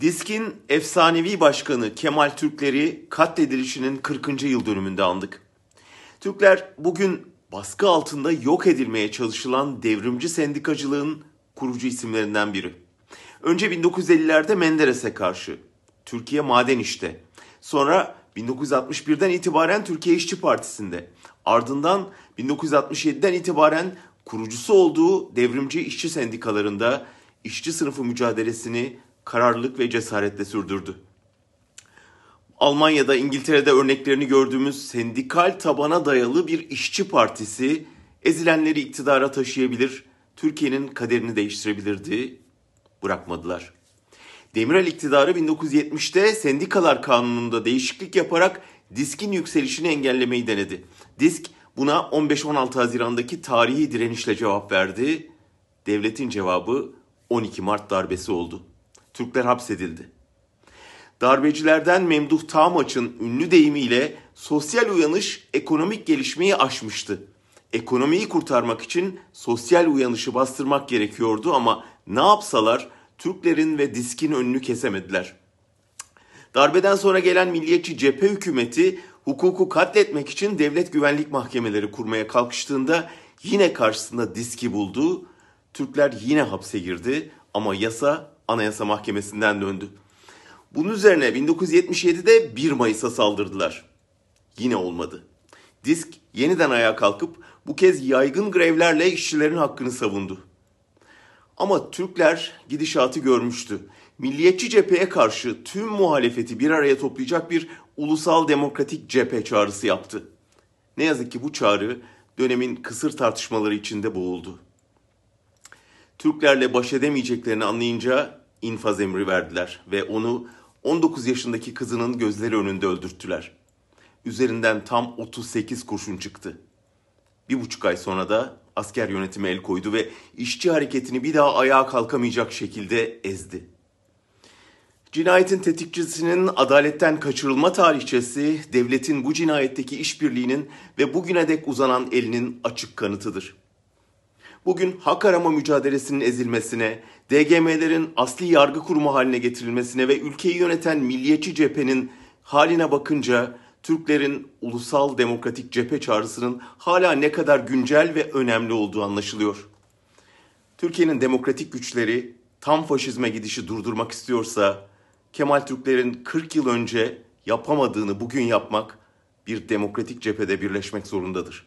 Disk'in efsanevi başkanı Kemal Türkleri katledilişinin 40. yıl dönümünde andık. Türkler bugün baskı altında yok edilmeye çalışılan devrimci sendikacılığın kurucu isimlerinden biri. Önce 1950'lerde Menderes'e karşı, Türkiye Maden İş'te, sonra 1961'den itibaren Türkiye İşçi Partisi'nde, ardından 1967'den itibaren kurucusu olduğu devrimci işçi sendikalarında işçi sınıfı mücadelesini kararlılık ve cesaretle sürdürdü. Almanya'da, İngiltere'de örneklerini gördüğümüz sendikal tabana dayalı bir işçi partisi ezilenleri iktidara taşıyabilir, Türkiye'nin kaderini değiştirebilirdi. Bırakmadılar. Demirel iktidarı 1970'te sendikalar kanununda değişiklik yaparak diskin yükselişini engellemeyi denedi. Disk buna 15-16 Haziran'daki tarihi direnişle cevap verdi. Devletin cevabı 12 Mart darbesi oldu. Türkler hapsedildi. Darbecilerden Memduh Tağmaç'ın ünlü deyimiyle sosyal uyanış ekonomik gelişmeyi aşmıştı. Ekonomiyi kurtarmak için sosyal uyanışı bastırmak gerekiyordu ama ne yapsalar Türklerin ve diskin önünü kesemediler. Darbeden sonra gelen milliyetçi cephe hükümeti hukuku katletmek için devlet güvenlik mahkemeleri kurmaya kalkıştığında yine karşısında diski buldu. Türkler yine hapse girdi ama yasa Anayasa Mahkemesi'nden döndü. Bunun üzerine 1977'de 1 Mayıs'a saldırdılar. Yine olmadı. Disk yeniden ayağa kalkıp bu kez yaygın grevlerle işçilerin hakkını savundu. Ama Türkler gidişatı görmüştü. Milliyetçi cepheye karşı tüm muhalefeti bir araya toplayacak bir ulusal demokratik cephe çağrısı yaptı. Ne yazık ki bu çağrı dönemin kısır tartışmaları içinde boğuldu. Türklerle baş edemeyeceklerini anlayınca infaz emri verdiler ve onu 19 yaşındaki kızının gözleri önünde öldürttüler. Üzerinden tam 38 kurşun çıktı. Bir buçuk ay sonra da asker yönetimi el koydu ve işçi hareketini bir daha ayağa kalkamayacak şekilde ezdi. Cinayetin tetikçisinin adaletten kaçırılma tarihçesi, devletin bu cinayetteki işbirliğinin ve bugüne dek uzanan elinin açık kanıtıdır. Bugün hak arama mücadelesinin ezilmesine, DGM'lerin asli yargı kurumu haline getirilmesine ve ülkeyi yöneten milliyetçi cephenin haline bakınca Türklerin ulusal demokratik cephe çağrısının hala ne kadar güncel ve önemli olduğu anlaşılıyor. Türkiye'nin demokratik güçleri tam faşizme gidişi durdurmak istiyorsa Kemal Türklerin 40 yıl önce yapamadığını bugün yapmak bir demokratik cephede birleşmek zorundadır.